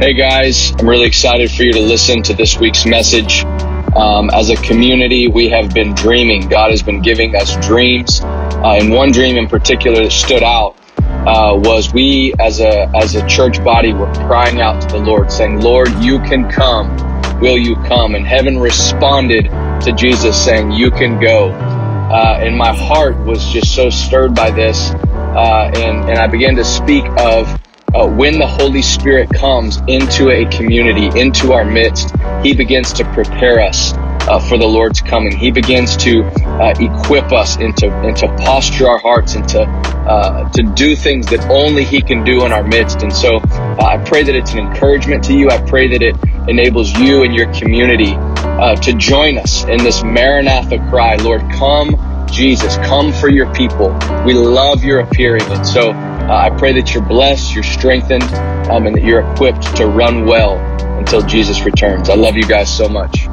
Hey guys, I'm really excited for you to listen to this week's message. Um, as a community, we have been dreaming. God has been giving us dreams. Uh, and one dream in particular that stood out uh, was we, as a as a church body, were crying out to the Lord, saying, "Lord, you can come. Will you come?" And heaven responded to Jesus, saying, "You can go." Uh, and my heart was just so stirred by this, uh, and and I began to speak of uh, when the Holy Spirit comes into a community, into our midst, He begins to prepare us uh, for the Lord's coming. He begins to uh, equip us into into posture our hearts and to uh, to do things that only He can do in our midst. And so, uh, I pray that it's an encouragement to you. I pray that it enables you and your community uh, to join us in this Maranatha cry. Lord, come. Jesus, come for your people. We love your appearing. And so uh, I pray that you're blessed, you're strengthened, um, and that you're equipped to run well until Jesus returns. I love you guys so much.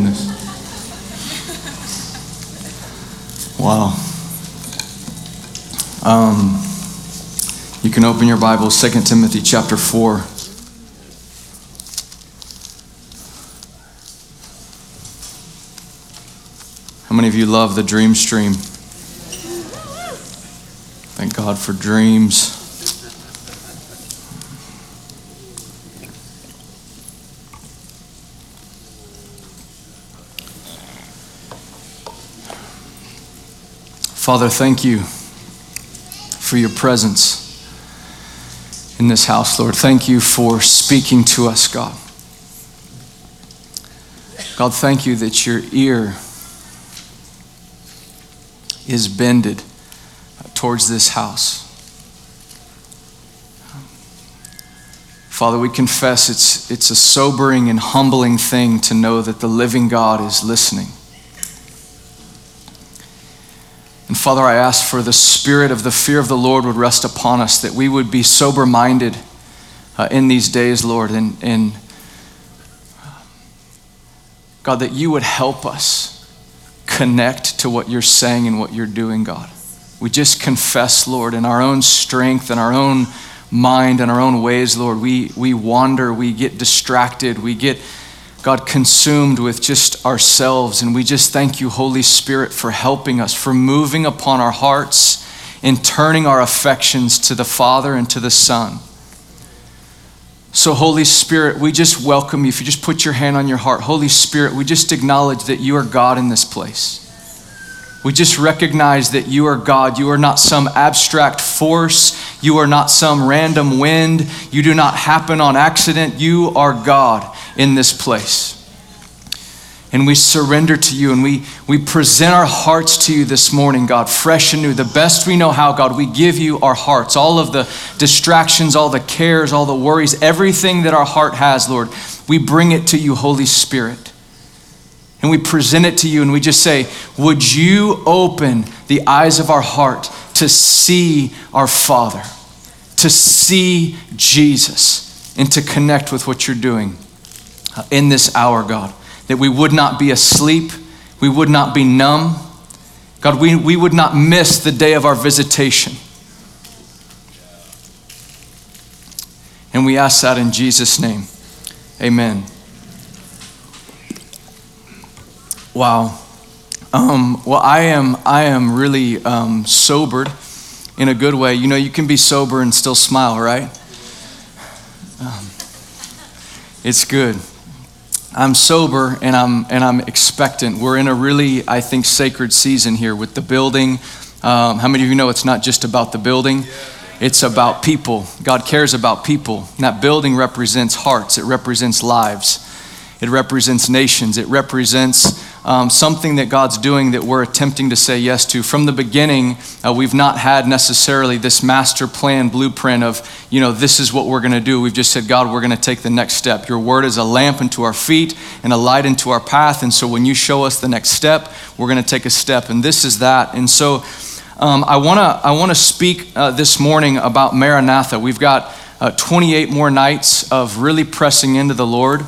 Goodness. Wow. Um, you can open your Bibles, 2 Timothy chapter 4. How many of you love the dream stream? Thank God for dreams. Father, thank you for your presence in this house, Lord. Thank you for speaking to us, God. God, thank you that your ear is bended towards this house. Father, we confess it's, it's a sobering and humbling thing to know that the living God is listening. Father, I ask for the spirit of the fear of the Lord would rest upon us, that we would be sober minded uh, in these days, Lord. And, and God, that you would help us connect to what you're saying and what you're doing, God. We just confess, Lord, in our own strength and our own mind and our own ways, Lord, we, we wander, we get distracted, we get God, consumed with just ourselves. And we just thank you, Holy Spirit, for helping us, for moving upon our hearts and turning our affections to the Father and to the Son. So, Holy Spirit, we just welcome you. If you just put your hand on your heart, Holy Spirit, we just acknowledge that you are God in this place. We just recognize that you are God. You are not some abstract force. You are not some random wind. You do not happen on accident. You are God in this place. And we surrender to you and we, we present our hearts to you this morning, God, fresh and new. The best we know how, God, we give you our hearts. All of the distractions, all the cares, all the worries, everything that our heart has, Lord, we bring it to you, Holy Spirit. And we present it to you and we just say, Would you open the eyes of our heart to see our Father, to see Jesus, and to connect with what you're doing uh, in this hour, God? That we would not be asleep, we would not be numb. God, we, we would not miss the day of our visitation. And we ask that in Jesus' name. Amen. Wow. Um, well, I am, I am really um, sobered in a good way. You know, you can be sober and still smile, right? Um, it's good. I'm sober and I'm, and I'm expectant. We're in a really, I think, sacred season here with the building. Um, how many of you know it's not just about the building? It's about people. God cares about people. And that building represents hearts, it represents lives, it represents nations, it represents um, something that God's doing that we're attempting to say yes to. From the beginning, uh, we've not had necessarily this master plan blueprint of, you know, this is what we're going to do. We've just said, God, we're going to take the next step. Your word is a lamp unto our feet and a light into our path. And so when you show us the next step, we're going to take a step. And this is that. And so um, I want to I wanna speak uh, this morning about Maranatha. We've got uh, 28 more nights of really pressing into the Lord.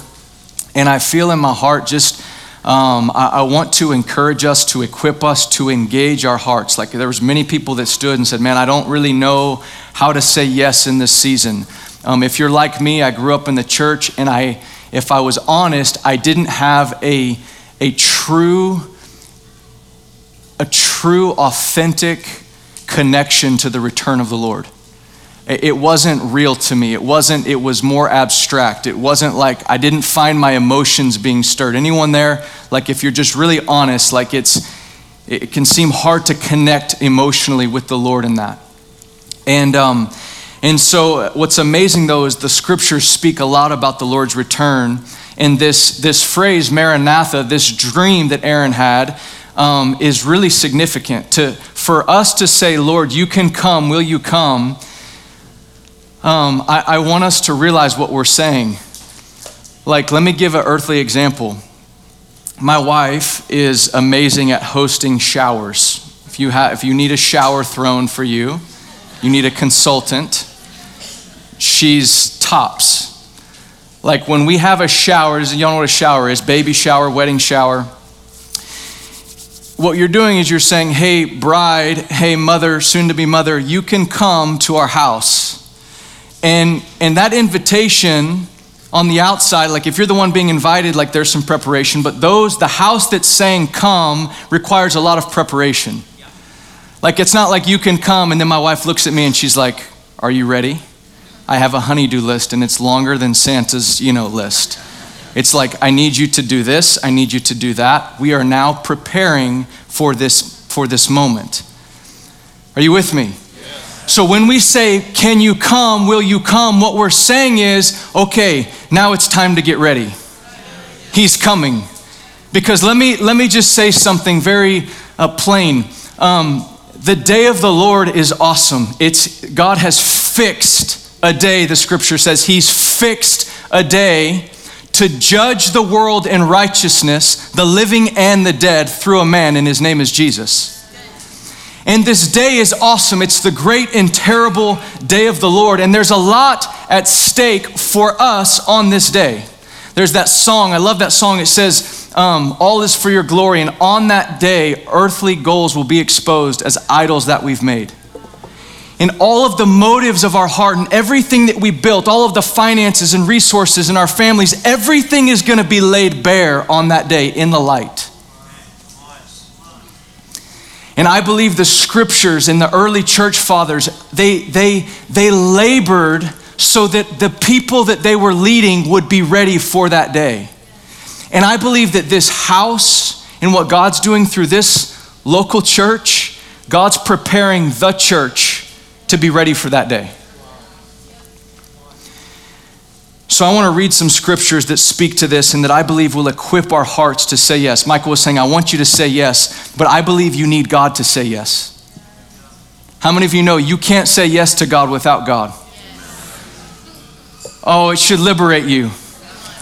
And I feel in my heart just um, I, I, want to encourage us to equip us to engage our hearts. Like there was many people that stood and said man i don't really know how to say yes in this season. Um, if you're like me i grew up in the church and i if i was honest i didn't have a, a true a true authentic connection to the return of the lord it wasn't real to me. It wasn't, it was more abstract. It wasn't like I didn't find my emotions being stirred. Anyone there, like if you're just really honest, like it's, it can seem hard to connect emotionally with the Lord in that. And, um, and so what's amazing though is the scriptures speak a lot about the Lord's return. And this, this phrase, Maranatha, this dream that Aaron had, um, is really significant. To, for us to say, Lord, you can come, will you come? Um, I, I want us to realize what we're saying. Like, let me give an earthly example. My wife is amazing at hosting showers. If you, have, if you need a shower thrown for you, you need a consultant. She's tops. Like when we have a shower, you know what a shower is baby shower, wedding shower. What you're doing is you're saying, hey, bride, hey, mother, soon to be mother, you can come to our house and, and that invitation on the outside, like if you're the one being invited, like there's some preparation, but those, the house that's saying come requires a lot of preparation. Like it's not like you can come and then my wife looks at me and she's like, Are you ready? I have a honeydew list and it's longer than Santa's, you know, list. It's like, I need you to do this, I need you to do that. We are now preparing for this for this moment. Are you with me? So when we say, Can you come? Will you come? What we're saying is, Okay, now it's time to get ready. He's coming. Because let me, let me just say something very uh, plain. Um, the day of the Lord is awesome. It's, God has fixed a day, the scripture says. He's fixed a day to judge the world in righteousness, the living and the dead, through a man, and his name is Jesus. And this day is awesome. It's the great and terrible day of the Lord. And there's a lot at stake for us on this day. There's that song. I love that song. It says, um, All is for your glory. And on that day, earthly goals will be exposed as idols that we've made. And all of the motives of our heart and everything that we built, all of the finances and resources in our families, everything is going to be laid bare on that day in the light. And I believe the scriptures and the early church fathers, they, they, they labored so that the people that they were leading would be ready for that day. And I believe that this house and what God's doing through this local church, God's preparing the church to be ready for that day. So I want to read some scriptures that speak to this and that I believe will equip our hearts to say yes. Michael was saying, I want you to say yes, but I believe you need God to say yes. How many of you know you can't say yes to God without God? Oh, it should liberate you.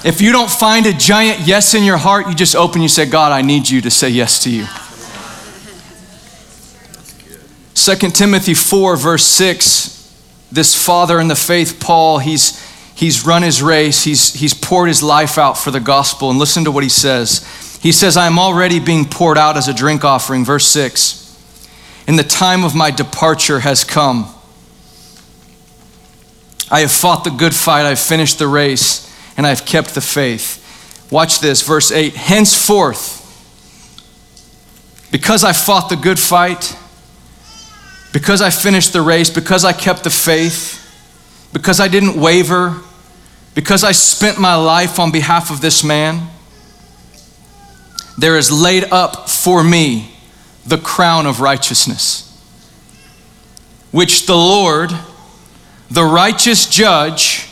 If you don't find a giant yes in your heart, you just open, you say, God, I need you to say yes to you. 2 Timothy 4, verse 6, this father in the faith, Paul, he's He's run his race, he's, he's poured his life out for the gospel. And listen to what he says. He says, I am already being poured out as a drink offering. Verse 6 And the time of my departure has come. I have fought the good fight, I've finished the race, and I've kept the faith. Watch this, verse 8. Henceforth, because I fought the good fight, because I finished the race, because I kept the faith, because I didn't waver, because I spent my life on behalf of this man, there is laid up for me the crown of righteousness, which the Lord, the righteous judge,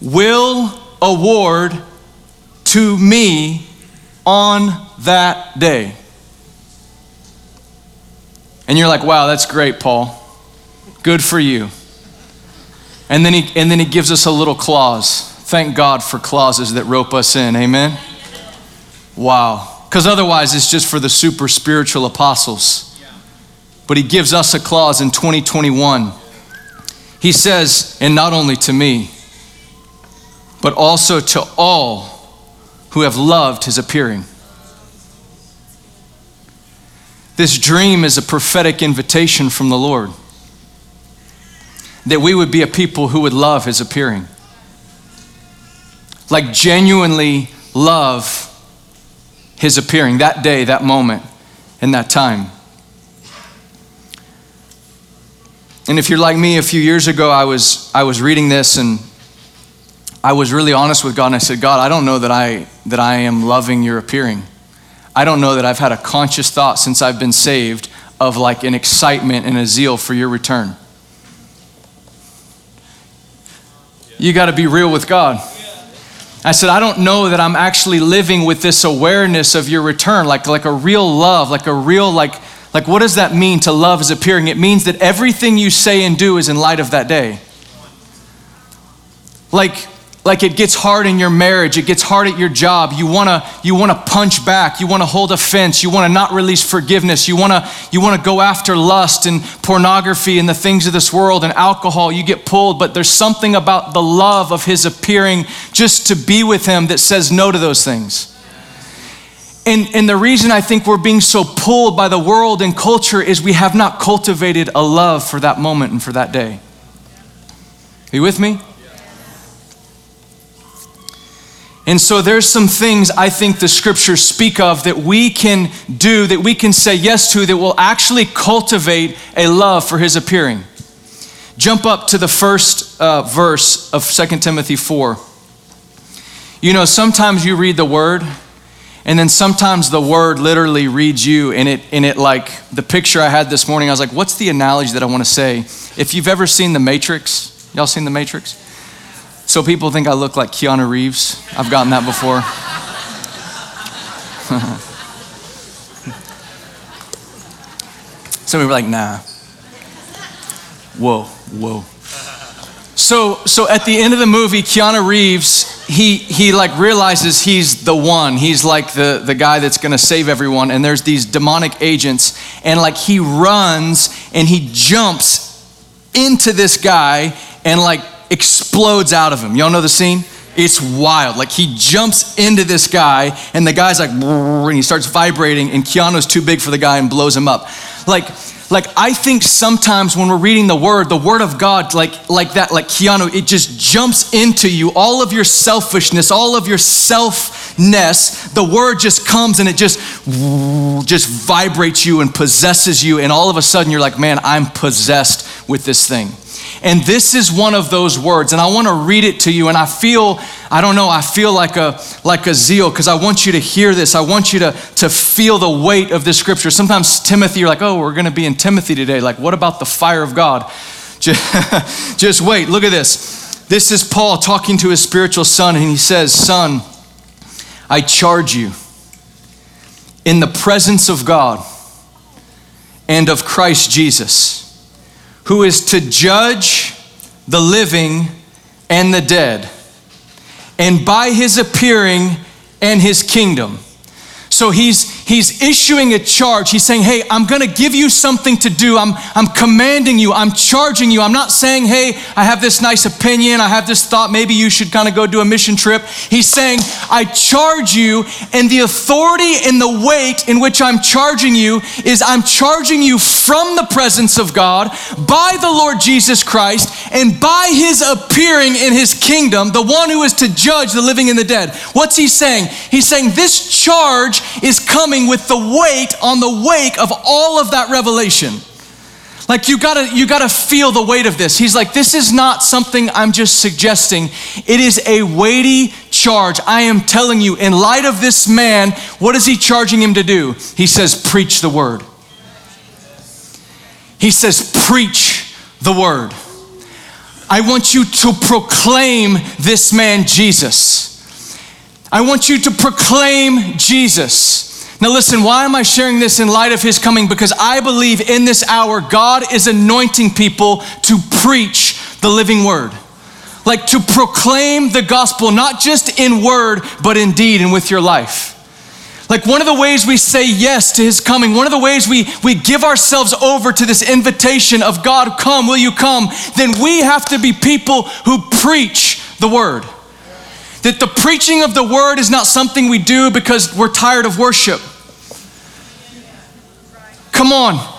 will award to me on that day. And you're like, wow, that's great, Paul. Good for you. And then he, and then he gives us a little clause. Thank God for clauses that rope us in. Amen? Wow. Because otherwise, it's just for the super spiritual apostles. But he gives us a clause in 2021. He says, and not only to me, but also to all who have loved his appearing. This dream is a prophetic invitation from the Lord that we would be a people who would love his appearing. Like genuinely love his appearing that day, that moment, and that time. And if you're like me, a few years ago, I was, I was reading this and I was really honest with God and I said, God, I don't know that I, that I am loving your appearing. I don't know that I've had a conscious thought since I've been saved of like an excitement and a zeal for your return. You got to be real with God. I said, I don't know that I'm actually living with this awareness of your return, like, like a real love, like a real, like, like what does that mean to love is appearing? It means that everything you say and do is in light of that day. Like, like it gets hard in your marriage. It gets hard at your job. You want to you want to punch back. You want to hold offense. You want to not release forgiveness. You want to you want to go after lust and pornography and the things of this world and alcohol. You get pulled but there's something about the love of his appearing just to be with him that says no to those things. And, and the reason I think we're being so pulled by the world and culture is we have not cultivated a love for that moment and for that day. Are you with me? And so there's some things I think the scriptures speak of that we can do, that we can say yes to, that will actually cultivate a love for his appearing. Jump up to the first uh, verse of 2 Timothy 4. You know, sometimes you read the word, and then sometimes the word literally reads you, and it, and it like the picture I had this morning, I was like, what's the analogy that I want to say? If you've ever seen The Matrix, y'all seen The Matrix? So people think I look like Keanu Reeves. I've gotten that before. Some people are like, nah. Whoa, whoa. So, so at the end of the movie, Keanu Reeves, he, he like realizes he's the one. He's like the, the guy that's gonna save everyone. And there's these demonic agents. And like he runs and he jumps into this guy and like explodes out of him. Y'all know the scene? It's wild. Like he jumps into this guy, and the guy's like, and he starts vibrating, and Keanu's too big for the guy and blows him up. Like, like I think sometimes when we're reading the word, the word of God, like like that, like Keanu, it just jumps into you. All of your selfishness, all of your selfness, the word just comes and it just just vibrates you and possesses you, and all of a sudden you're like, man, I'm possessed with this thing. And this is one of those words. And I want to read it to you. And I feel, I don't know, I feel like a like a zeal because I want you to hear this. I want you to, to feel the weight of this scripture. Sometimes Timothy, you're like, oh, we're going to be in Timothy today. Like, what about the fire of God? Just, just wait, look at this. This is Paul talking to his spiritual son, and he says, Son, I charge you in the presence of God and of Christ Jesus who is to judge the living and the dead, and by his appearing and his kingdom. So he's he's issuing a charge. He's saying, Hey, I'm going to give you something to do. I'm, I'm commanding you. I'm charging you. I'm not saying, Hey, I have this nice opinion. I have this thought. Maybe you should kind of go do a mission trip. He's saying, I charge you, and the authority and the weight in which I'm charging you is I'm charging you from the presence of God by the Lord Jesus Christ and by his appearing in his kingdom, the one who is to judge the living and the dead. What's he saying? He's saying, This charge is coming coming with the weight on the wake of all of that revelation. Like you gotta, you gotta feel the weight of this. He's like, this is not something I'm just suggesting. It is a weighty charge. I am telling you, in light of this man, what is he charging him to do? He says, preach the word. He says, preach the word. I want you to proclaim this man Jesus. I want you to proclaim Jesus. Now, listen, why am I sharing this in light of his coming? Because I believe in this hour, God is anointing people to preach the living word. Like to proclaim the gospel, not just in word, but in deed and with your life. Like one of the ways we say yes to his coming, one of the ways we, we give ourselves over to this invitation of God, come, will you come? Then we have to be people who preach the word. That the preaching of the word is not something we do because we're tired of worship. Come on.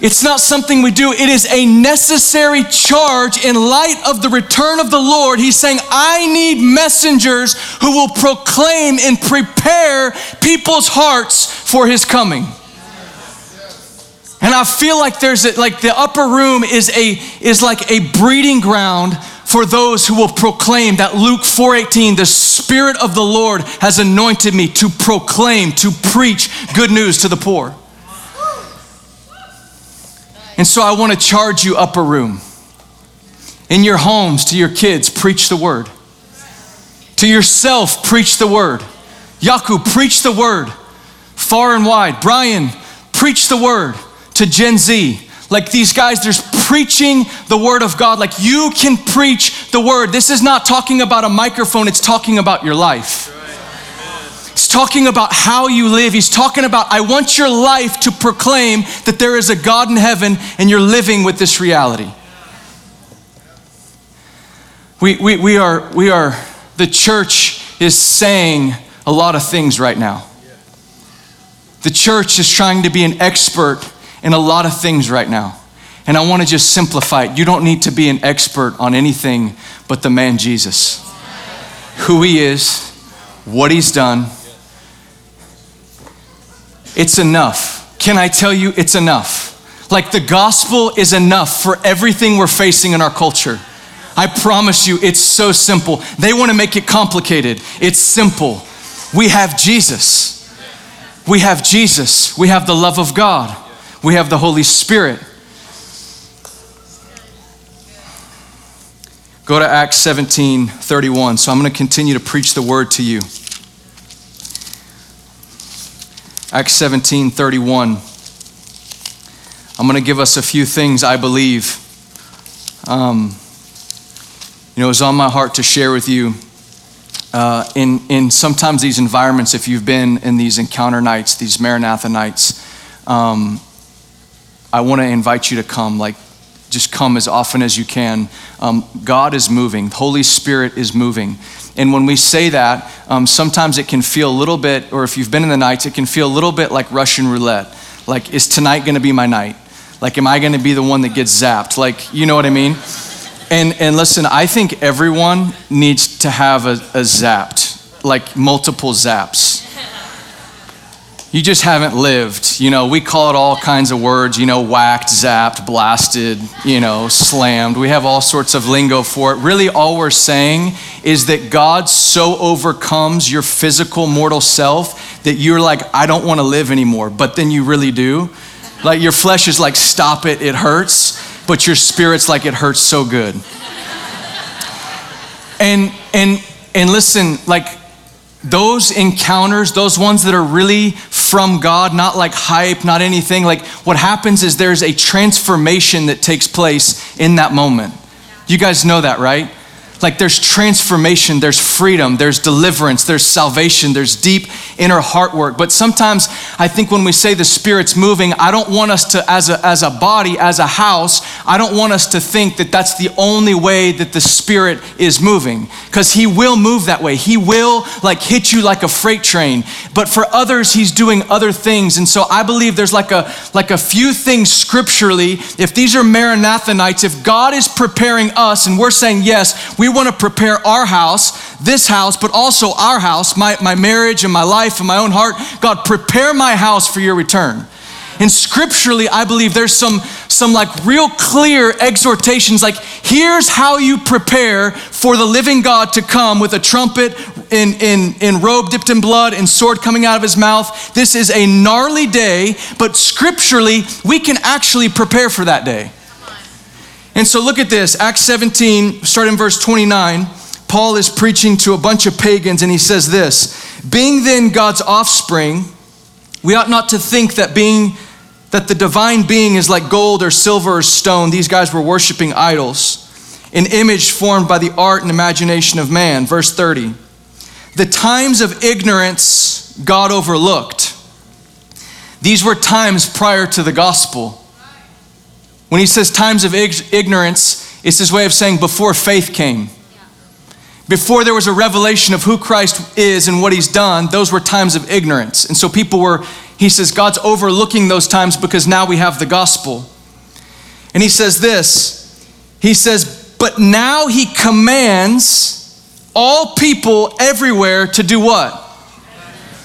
It's not something we do, it is a necessary charge in light of the return of the Lord. He's saying, I need messengers who will proclaim and prepare people's hearts for his coming. And I feel like there's a, like the upper room is a is like a breeding ground for those who will proclaim that Luke 4:18 the spirit of the Lord has anointed me to proclaim to preach good news to the poor. And so I want to charge you upper room. In your homes, to your kids, preach the word. To yourself, preach the word. Yaku, preach the word. Far and wide. Brian, preach the word to Gen Z. Like these guys, there's preaching the word of God. Like you can preach the word. This is not talking about a microphone, it's talking about your life. He's talking about how you live. He's talking about, I want your life to proclaim that there is a God in heaven and you're living with this reality. We, we, we, are, we are, the church is saying a lot of things right now. The church is trying to be an expert in a lot of things right now. And I want to just simplify it. You don't need to be an expert on anything but the man Jesus. Who he is, what he's done, it's enough. Can I tell you, it's enough? Like the gospel is enough for everything we're facing in our culture. I promise you, it's so simple. They want to make it complicated. It's simple. We have Jesus. We have Jesus. We have the love of God. We have the Holy Spirit. Go to Acts 17 31. So I'm going to continue to preach the word to you. Acts 17 31. I'm going to give us a few things I believe. Um, you know, it's on my heart to share with you. Uh, in, in sometimes these environments, if you've been in these encounter nights, these Maranatha nights, um, I want to invite you to come. Like, just come as often as you can. Um, God is moving, Holy Spirit is moving. And when we say that, um, sometimes it can feel a little bit, or if you've been in the nights, it can feel a little bit like Russian roulette. Like, is tonight going to be my night? Like, am I going to be the one that gets zapped? Like, you know what I mean? And, and listen, I think everyone needs to have a, a zapped, like multiple zaps you just haven't lived. You know, we call it all kinds of words, you know, whacked, zapped, blasted, you know, slammed. We have all sorts of lingo for it. Really, all we're saying is that God so overcomes your physical mortal self that you're like, I don't want to live anymore. But then you really do. Like your flesh is like, stop it, it hurts. But your spirit's like, it hurts so good. And, and, and listen, like, those encounters, those ones that are really from God, not like hype, not anything, like what happens is there's a transformation that takes place in that moment. You guys know that, right? Like there's transformation, there's freedom, there's deliverance, there's salvation, there's deep inner heart work. But sometimes I think when we say the Spirit's moving, I don't want us to, as a, as a body, as a house, I don't want us to think that that's the only way that the Spirit is moving. Because He will move that way. He will like hit you like a freight train. But for others, He's doing other things. And so I believe there's like a, like a few things scripturally. If these are Maranatha nights, if God is preparing us and we're saying, yes, we want to prepare our house, this house, but also our house, my, my marriage and my life and my own heart. God, prepare my house for your return. And scripturally, I believe there's some, some like real clear exhortations like, here's how you prepare for the living God to come with a trumpet in, in, in robe dipped in blood and sword coming out of his mouth. This is a gnarly day, but scripturally, we can actually prepare for that day. And so look at this Acts 17, starting verse 29. Paul is preaching to a bunch of pagans, and he says this Being then God's offspring, we ought not to think that being that the divine being is like gold or silver or stone. These guys were worshiping idols, an image formed by the art and imagination of man. Verse 30. The times of ignorance God overlooked. These were times prior to the gospel. When he says times of ignorance, it's his way of saying before faith came. Before there was a revelation of who Christ is and what he's done, those were times of ignorance. And so people were, he says, God's overlooking those times because now we have the gospel. And he says this He says, But now he commands all people everywhere to do what?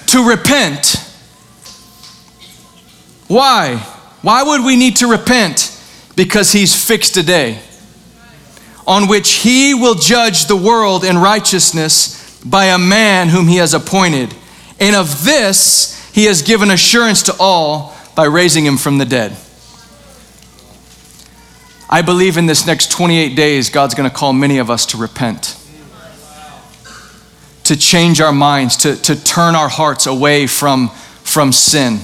To repent. Why? Why would we need to repent? Because he's fixed a day on which he will judge the world in righteousness by a man whom he has appointed. And of this he has given assurance to all by raising him from the dead. I believe in this next 28 days, God's going to call many of us to repent, to change our minds, to, to turn our hearts away from, from sin.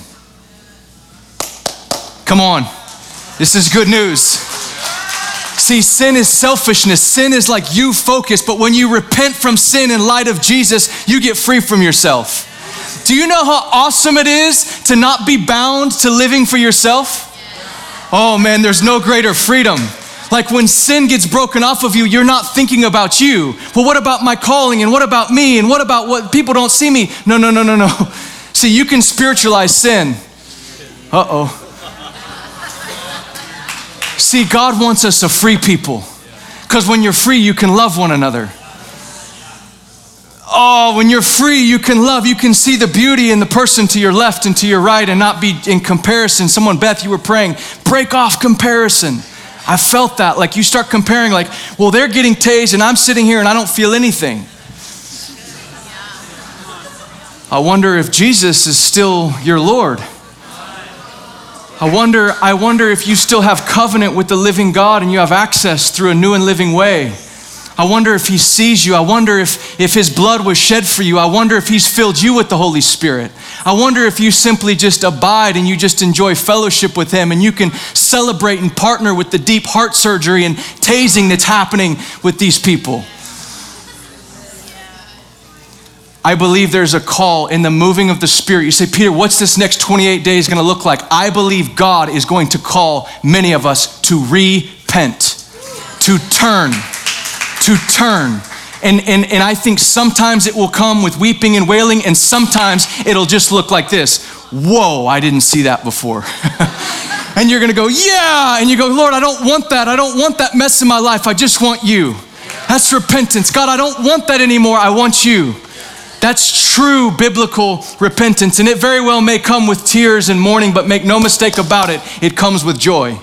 Come on, this is good news. See, sin is selfishness. Sin is like you focus, but when you repent from sin in light of Jesus, you get free from yourself. Do you know how awesome it is to not be bound to living for yourself? Oh man, there's no greater freedom. Like when sin gets broken off of you, you're not thinking about you. Well, what about my calling? And what about me? And what about what people don't see me? No, no, no, no, no. See, you can spiritualize sin. Uh oh. See, God wants us to free people. Because when you're free, you can love one another. Oh, when you're free, you can love. You can see the beauty in the person to your left and to your right and not be in comparison. Someone, Beth, you were praying, break off comparison. I felt that. Like you start comparing, like, well, they're getting tased and I'm sitting here and I don't feel anything. I wonder if Jesus is still your Lord. I wonder, I wonder if you still have covenant with the living God and you have access through a new and living way. I wonder if he sees you. I wonder if, if his blood was shed for you. I wonder if he's filled you with the Holy Spirit. I wonder if you simply just abide and you just enjoy fellowship with him and you can celebrate and partner with the deep heart surgery and tasing that's happening with these people. I believe there's a call in the moving of the Spirit. You say, Peter, what's this next 28 days going to look like? I believe God is going to call many of us to repent, to turn, to turn. And, and, and I think sometimes it will come with weeping and wailing, and sometimes it'll just look like this Whoa, I didn't see that before. and you're going to go, Yeah. And you go, Lord, I don't want that. I don't want that mess in my life. I just want you. That's repentance. God, I don't want that anymore. I want you. That's true biblical repentance. And it very well may come with tears and mourning, but make no mistake about it, it comes with joy.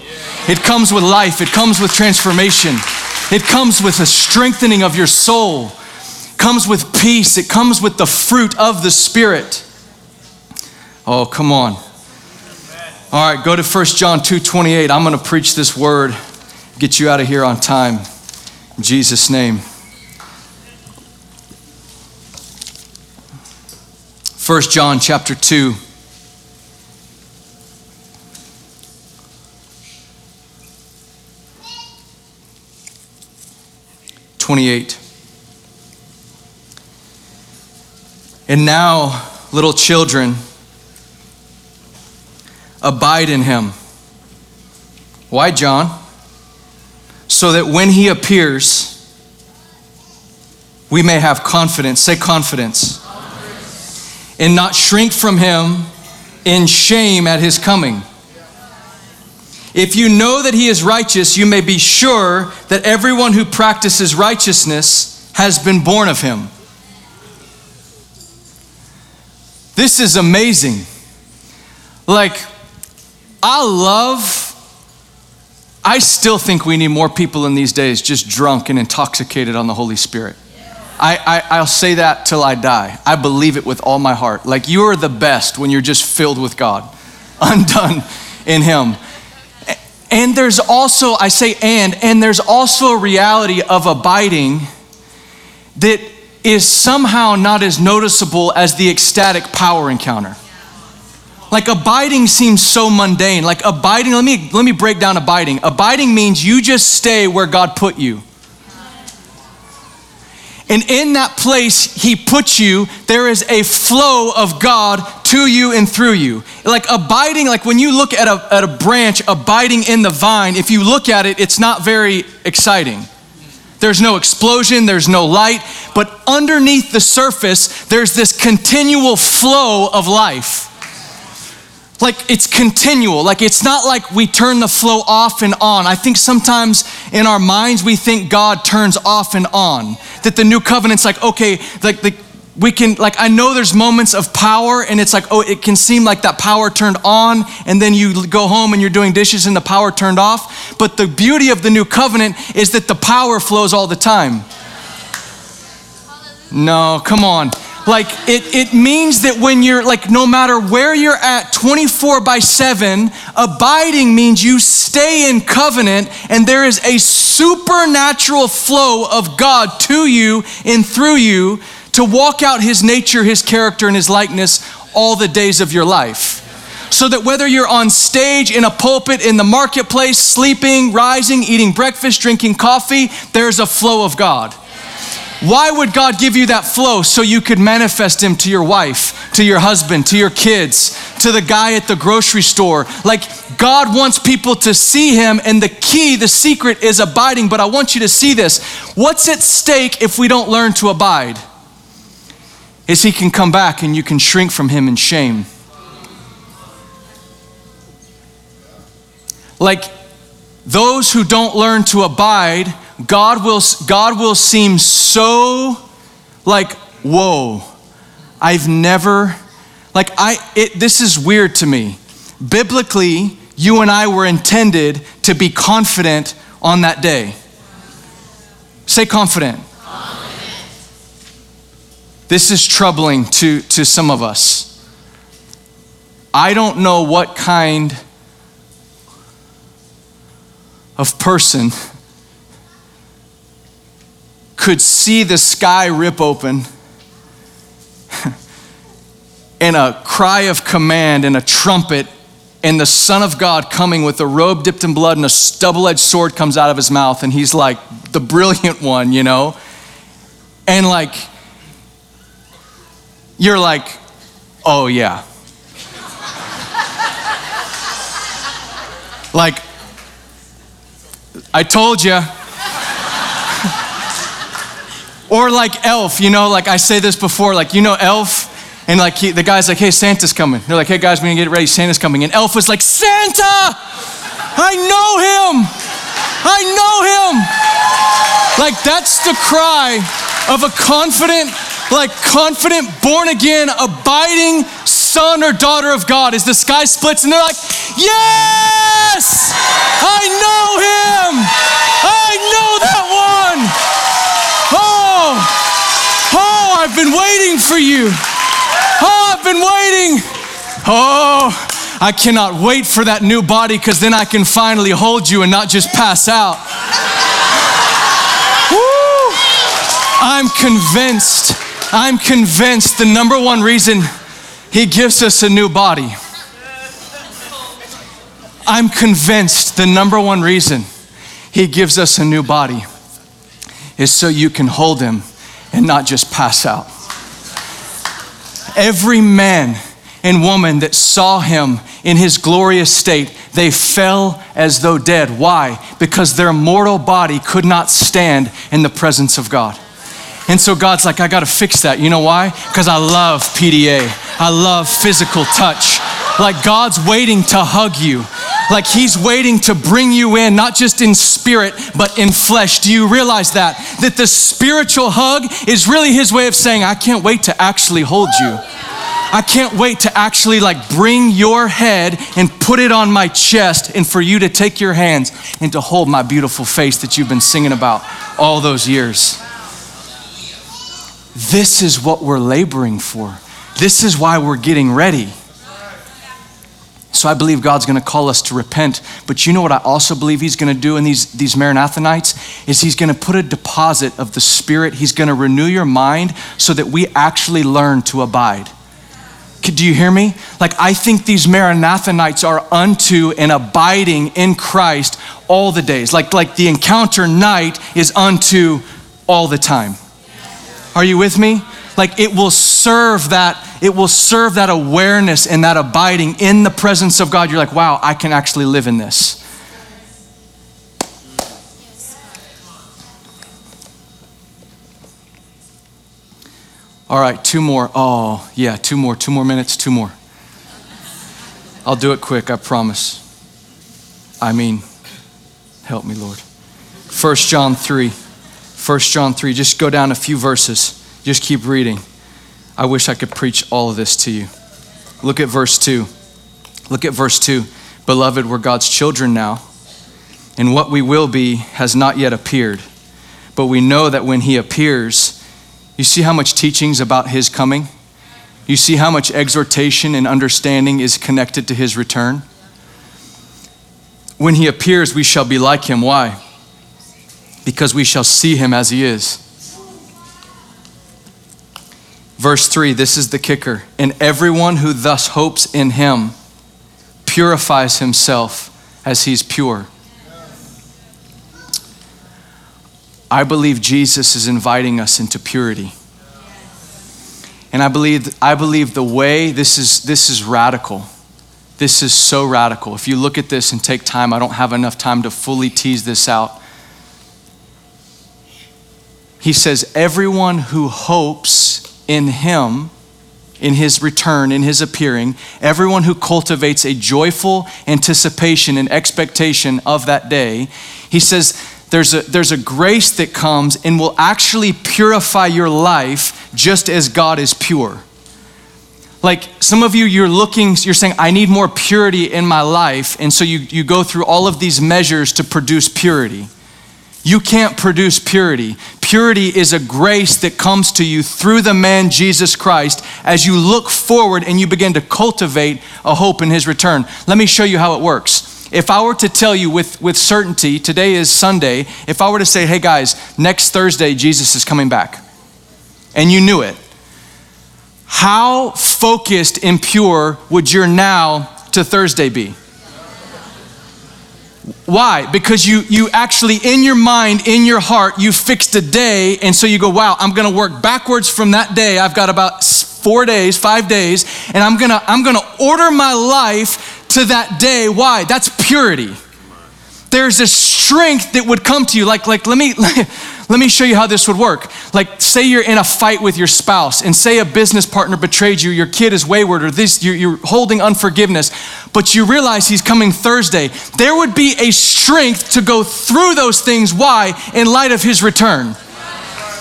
It comes with life. It comes with transformation. It comes with a strengthening of your soul. It comes with peace. It comes with the fruit of the Spirit. Oh, come on. All right, go to 1 John 2 28. I'm going to preach this word, get you out of here on time. In Jesus' name. 1 John chapter 2. Twenty-eight. And now, little children, abide in him. Why, John? So that when he appears, we may have confidence. Say confidence and not shrink from him in shame at his coming. If you know that he is righteous, you may be sure that everyone who practices righteousness has been born of him. This is amazing. Like, I love, I still think we need more people in these days just drunk and intoxicated on the Holy Spirit. I, I, will say that till I die. I believe it with all my heart. Like you are the best when you're just filled with God, undone in Him. And there's also, I say and, and there's also a reality of abiding that is somehow not as noticeable as the ecstatic power encounter. Like abiding seems so mundane. Like abiding, let me let me break down abiding. Abiding means you just stay where God put you. And in that place he puts you, there is a flow of God to you and through you. Like abiding, like when you look at a, at a branch abiding in the vine, if you look at it, it's not very exciting. There's no explosion, there's no light, but underneath the surface, there's this continual flow of life like it's continual. Like it's not like we turn the flow off and on. I think sometimes in our minds we think God turns off and on. That the new covenant's like, okay, like the, we can, like, I know there's moments of power and it's like, oh, it can seem like that power turned on and then you go home and you're doing dishes and the power turned off. But the beauty of the new covenant is that the power flows all the time. No, come on. Like it, it means that when you're like, no matter where you're at 24 by 7, abiding means you stay in covenant and there is a supernatural flow of God to you and through you to walk out his nature, his character, and his likeness all the days of your life so that whether you're on stage, in a pulpit, in the marketplace, sleeping, rising, eating breakfast, drinking coffee, there's a flow of God. Why would God give you that flow? So you could manifest Him to your wife, to your husband, to your kids, to the guy at the grocery store. Like, God wants people to see Him, and the key, the secret is abiding. But I want you to see this. What's at stake if we don't learn to abide? Is He can come back and you can shrink from Him in shame. Like, those who don't learn to abide God will, God will seem so like, whoa, I've never, like, I, it, this is weird to me. Biblically, you and I were intended to be confident on that day. Say confident. confident. This is troubling to, to some of us. I don't know what kind of person could see the sky rip open and a cry of command and a trumpet and the Son of God coming with a robe dipped in blood and a double edged sword comes out of his mouth, and he's like the brilliant one, you know? And like, you're like, oh yeah. like, I told you. Or like Elf, you know, like I say this before, like, you know, Elf? And like he, the guy's like, hey, Santa's coming. They're like, hey guys, we need to get ready. Santa's coming. And Elf was like, Santa! I know him! I know him! Like that's the cry of a confident, like confident, born again, abiding son or daughter of God as the sky splits and they're like, yes! I know him! I know that one! I've been waiting for you. Oh, I've been waiting. Oh, I cannot wait for that new body because then I can finally hold you and not just pass out. Woo. I'm convinced, I'm convinced the number one reason he gives us a new body. I'm convinced the number one reason he gives us a new body is so you can hold him and not just pass out. Every man and woman that saw him in his glorious state, they fell as though dead. Why? Because their mortal body could not stand in the presence of God. And so God's like, I got to fix that. You know why? Because I love PDA. I love physical touch. Like God's waiting to hug you. Like he's waiting to bring you in, not just in spirit, but in flesh. Do you realize that? That the spiritual hug is really his way of saying, I can't wait to actually hold you. I can't wait to actually like bring your head and put it on my chest and for you to take your hands and to hold my beautiful face that you've been singing about all those years. This is what we're laboring for. This is why we're getting ready So I believe God's going to call us to repent. But you know what I also believe He's going to do in these, these Maranatha nights? Is He's going to put a deposit of the Spirit. He's going to renew your mind so that we actually learn to abide. Do you hear me? Like, I think these Maranatha nights are unto and abiding in Christ all the days. Like, like the encounter night is unto all the time. Are you with me? Like, it will serve that, it will serve that awareness and that abiding in the presence of God. You're like, wow, I can actually live in this. All right, two more. Oh, yeah, two more, two more minutes, two more. I'll do it quick, I promise. I mean, help me, Lord. 1 John 3. 1 John 3. Just go down a few verses. Just keep reading. I wish I could preach all of this to you. Look at verse 2. Look at verse 2. Beloved, we're God's children now, and what we will be has not yet appeared. But we know that when He appears, you see how much teaching's about his coming? You see how much exhortation and understanding is connected to his return? When he appears, we shall be like him. Why? Because we shall see him as he is. Verse 3 this is the kicker. And everyone who thus hopes in him purifies himself as he's pure. I believe Jesus is inviting us into purity. And I believe, I believe the way this is, this is radical. This is so radical. If you look at this and take time, I don't have enough time to fully tease this out. He says, Everyone who hopes in him, in his return, in his appearing, everyone who cultivates a joyful anticipation and expectation of that day, he says, there's a, there's a grace that comes and will actually purify your life just as God is pure. Like some of you, you're looking, you're saying, I need more purity in my life. And so you, you go through all of these measures to produce purity. You can't produce purity. Purity is a grace that comes to you through the man Jesus Christ as you look forward and you begin to cultivate a hope in his return. Let me show you how it works. If I were to tell you with, with certainty, today is Sunday, if I were to say, hey guys, next Thursday, Jesus is coming back, and you knew it, how focused and pure would your now to Thursday be? Why? Because you you actually in your mind, in your heart, you fixed a day, and so you go, wow, I'm gonna work backwards from that day. I've got about four days, five days, and I'm gonna I'm gonna order my life to that day. Why? That's purity. There's a strength that would come to you. Like, like let me me show you how this would work. Like, say you're in a fight with your spouse, and say a business partner betrayed you, your kid is wayward, or this you're, you're holding unforgiveness, but you realize he's coming Thursday. There would be a strength to go through those things. Why? In light of his return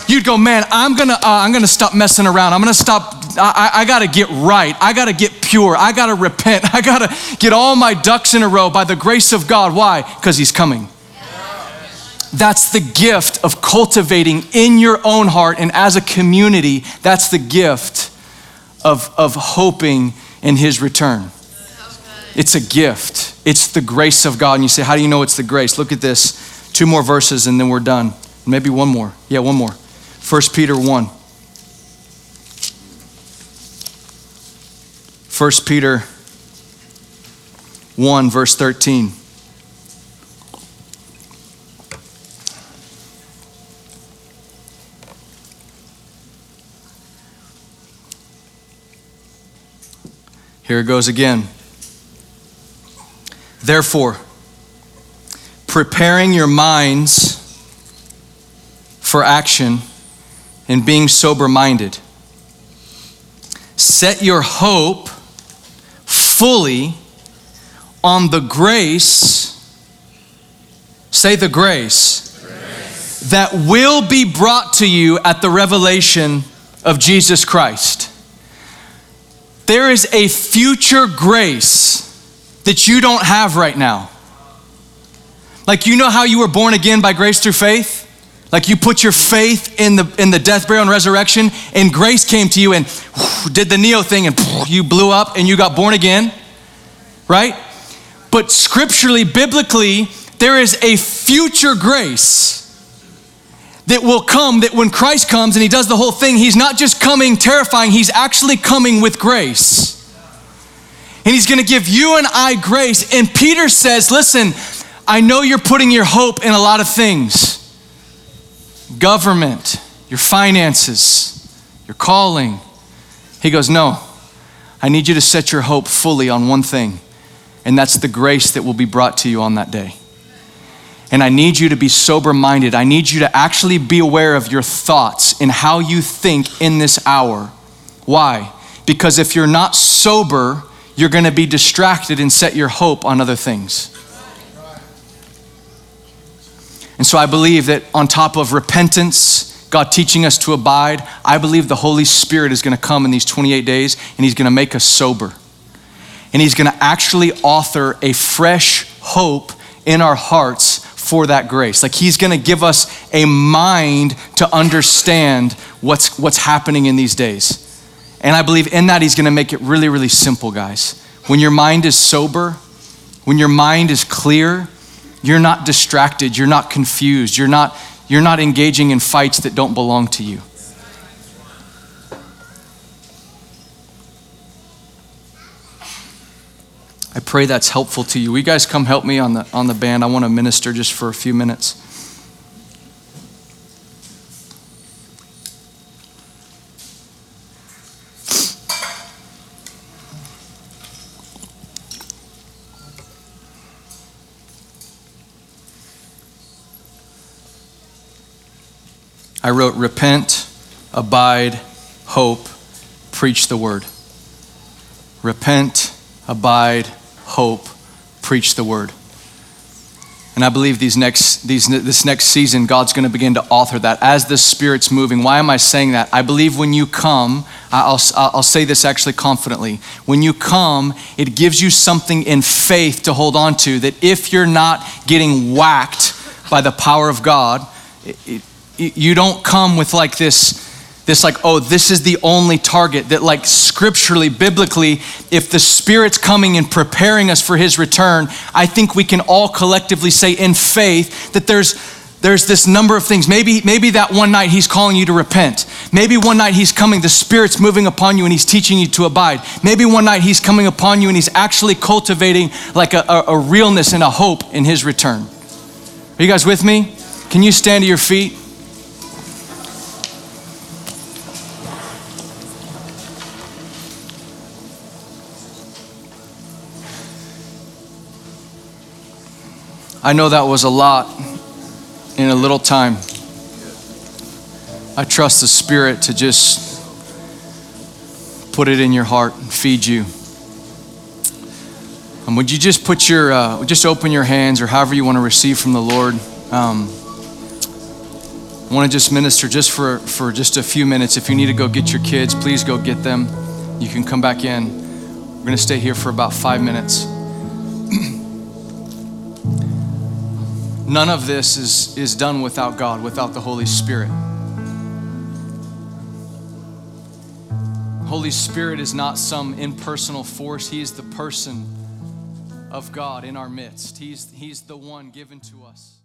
you'd go, man, I'm gonna, uh, I'm gonna stop messing around. I'm gonna stop. I, I gotta get right. I gotta get pure. I gotta repent. I gotta get all my ducks in a row by the grace of God. Why? Because He's coming. That's the gift of cultivating in your own heart and as a community. That's the gift of, of hoping in His return. It's a gift. It's the grace of God. And you say, How do you know it's the grace? Look at this. Two more verses and then we're done. Maybe one more. Yeah, one more. 1 Peter 1. 1 Peter 1, verse 13. Here it goes again. Therefore, preparing your minds for action and being sober minded. Set your hope fully on the grace, say the grace, grace, that will be brought to you at the revelation of Jesus Christ. There is a future grace that you don't have right now. Like, you know how you were born again by grace through faith? Like you put your faith in the in the death, burial, and resurrection, and grace came to you and did the Neo thing, and you blew up and you got born again. right? But scripturally, biblically, there is a future grace that will come that when Christ comes and he does the whole thing, he's not just coming terrifying, he's actually coming with grace. And he's going to give you and I grace. And Peter says, Listen, I know you're putting your hope in a lot of things government, your finances, your calling. He goes, No, I need you to set your hope fully on one thing, and that's the grace that will be brought to you on that day. And I need you to be sober minded. I need you to actually be aware of your thoughts and how you think in this hour. Why? Because if you're not sober, you're going to be distracted and set your hope on other things. And so I believe that on top of repentance, God teaching us to abide, I believe the Holy Spirit is going to come in these 28 days and He's going to make us sober. And He's going to actually author a fresh hope in our hearts for that grace. Like He's going to give us a mind to understand what's, what's happening in these days. And I believe in that He's going to make it really, really simple, guys. When your mind is sober, when your mind is clear, you're not distracted, you're not confused, you're not, you're not engaging in fights that don't belong to you. I pray that's helpful to you. Will you guys come help me on the, on the band? I want to minister just for a few minutes. I wrote, Repent, abide, hope, preach the word. Repent, abide, hope, preach the word. And I believe these next, these, this next season, God's going to begin to author that as the Spirit's moving. Why am I saying that? I believe when you come, I'll, I'll say this actually confidently. When you come, it gives you something in faith to hold on to that if you're not getting whacked by the power of God, it, it, you don't come with like this this like oh this is the only target that like scripturally biblically if the spirit's coming and preparing us for his return i think we can all collectively say in faith that there's there's this number of things. Maybe maybe that one night he's calling you to repent. Maybe one night he's coming the spirit's moving upon you and he's teaching you to abide. Maybe one night he's coming upon you and he's actually cultivating like a, a, a realness and a hope in his return. Are you guys with me? Can you stand to your feet I know that was a lot in a little time. I trust the Spirit to just put it in your heart and feed you. And would you just put your, uh, just open your hands or however you want to receive from the Lord? Um, I want to just minister just for, for just a few minutes. If you need to go get your kids, please go get them. You can come back in. We're going to stay here for about five minutes. None of this is, is done without God, without the Holy Spirit. Holy Spirit is not some impersonal force, He is the person of God in our midst. He's, he's the one given to us.